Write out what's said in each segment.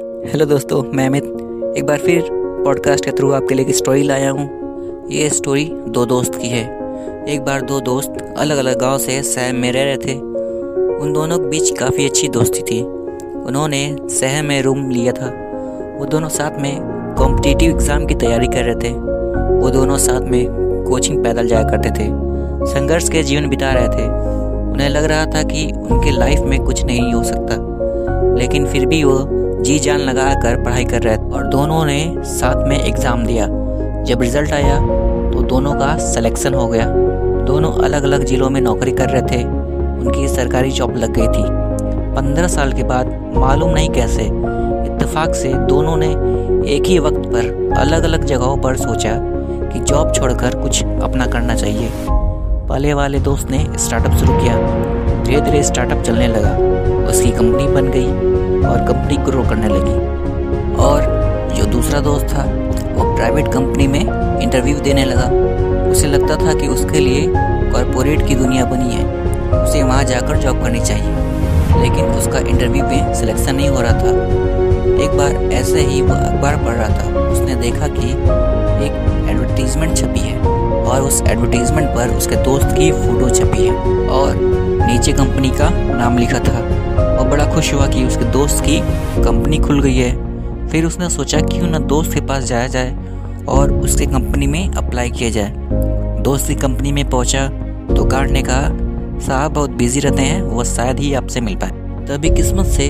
Hello दोस्तों, मैं अमित। एक बार फिर पॉडकास्ट के थ्रू आपके लिए एक स्टोरी लाया हूँ। ये स्टोरी दो दोस्त की है। एक बार दो दोस्त अलग अलग गाँव से शहर में रह रहे थे। उन दोनों के बीच काफ़ी अच्छी दोस्ती थी। उन्होंने शहर में रूम लिया था। वो दोनों साथ में कॉम्पिटिटिव एग्ज़ाम की तैयारी कर रहे थे। वो दोनों साथ में कोचिंग पैदल जाया करते थे। संघर्ष के जीवन बिता रहे थे। उन्हें लग रहा था कि उनके लाइफ में कुछ नहीं हो सकता। लेकिन फिर भी वो जी जान लगा कर पढ़ाई कर रहे थे और दोनों ने साथ में एग्ज़ाम दिया। जब रिज़ल्ट आया तो दोनों का सिलेक्शन हो गया। दोनों अलग अलग ज़िलों में नौकरी कर रहे थे। उनकी सरकारी जॉब लग गई थी। पंद्रह साल के बाद मालूम नहीं कैसे, इत्तेफाक से दोनों ने एक ही वक्त पर अलग अलग जगहों पर सोचा कि जॉब छोड़कर कुछ अपना करना चाहिए। पहले वाले दोस्त ने स्टार्टअप शुरू किया। धीरे धीरे स्टार्टअप चलने लगा। उसकी कंपनी बन गई। और कंपनी ग्रो करने लगी। और जो दूसरा दोस्त था, वो प्राइवेट कंपनी में इंटरव्यू देने लगा। उसे लगता था कि उसके लिए कॉरपोरेट की दुनिया बनी है। उसे वहाँ जाकर जॉब करनी चाहिए। लेकिन उसका इंटरव्यू में सिलेक्शन नहीं हो रहा था। एक बार ऐसे ही वो अखबार पढ़ रहा था। उसने देखा कि एक एडवर्टीजमेंट छपी है और उस एडवर्टीजमेंट पर उसके दोस्त की फ़ोटो छपी है। और नीचे कंपनी का नाम लिखा था और बड़ा खुश हुआ कि उसके दोस्त की कंपनी खुल गई है। फिर उसने सोचा क्यों ना दोस्त के पास जाया जाए और उसके कंपनी में अप्लाई किया जाए। दोस्त की कंपनी में पहुँचा तो गार्ड ने कहा, साहब, बहुत बिज़ी रहते हैं, वो शायद ही आपसे मिल पाए। तभी किस्मत से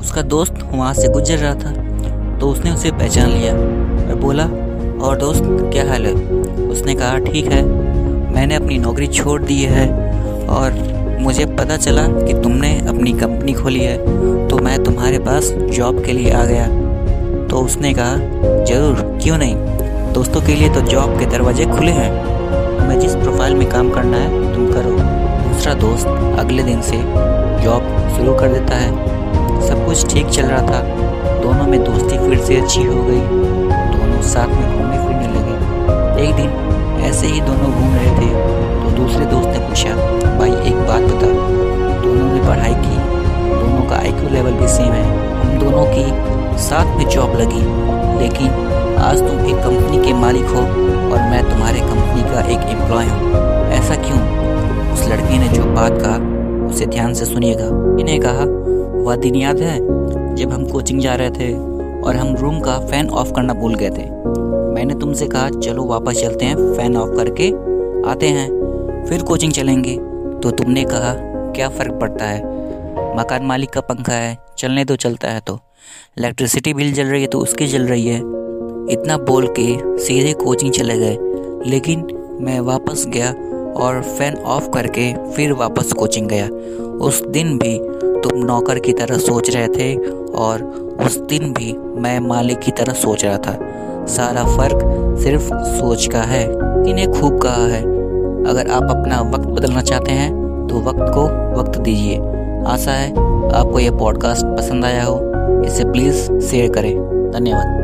उसका दोस्त वहाँ से गुजर रहा था तो उसने उसे पहचान लिया और बोला, और दोस्त, क्या हाल है? उसने कहा, ठीक है, मैंने अपनी नौकरी छोड़ दी है और मुझे पता चला कि तुमने अपनी कंपनी खोली है तो मैं तुम्हारे पास जॉब के लिए आ गया। तो उसने कहा, ज़रूर, क्यों नहीं? दोस्तों के लिए तो जॉब के दरवाजे खुले हैं। मैं जिस प्रोफ़ाइल में काम करना है, तुम करो। दूसरा दोस्त अगले दिन से जॉब शुरू कर देता है। सब कुछ ठीक चल रहा था। दोनों में दोस्ती फिर से अच्छी हो गई। दोनों साथ में घूमने फिरने लगे। एक दिन ऐसे ही दोनों घूम रहे थे तो दूसरे दोस्त ने पूछा, भाई, एक बात बता। दोनों ने पढ़ाई की। दोनों का आईक्यू लेवल भी सेम है। हम दोनों की साथ में जॉब लगी। लेकिन आज तुम एक कंपनी के मालिक हो और मैं तुम्हारे कंपनी का एक एम्प्लॉय हूँ। ऐसा क्यों? उस लड़की ने जो बात कहा, उसे ध्यान से सुनिएगा। इन्हें कहा, वह दिन याद है जब हम कोचिंग जा रहे थे और हम रूम का फ़ैन ऑफ़ करना भूल गए थे। मैंने तुमसे कहा, चलो वापस चलते हैं फ़ैन ऑफ़ करके आते हैं, फिर कोचिंग चलेंगे। तो तुमने कहा, क्या फ़र्क पड़ता है? मकान मालिक का पंखा है, चलने तो चलता है तो। इलेक्ट्रिसिटी बिल जल रही है तो उसकी जल रही है। इतना बोल के सीधे कोचिंग चले गए, लेकिन मैं वापस गया और फ़ैन ऑफ़ करके फिर वापस कोचिंग गया। उस दिन भी तुम नौकर की तरह सोच रहे थे और उस दिन भी मैं मालिक की तरह सोच रहा था। सारा फ़र्क सिर्फ़ सोच का है, इन्हें खूब कहा है। अगर आप अपना वक्त बदलना चाहते हैं तो वक्त को वक्त दीजिए। आशा है आपको यह पॉडकास्ट पसंद आया हो। इसे प्लीज़ शेयर करें। धन्यवाद।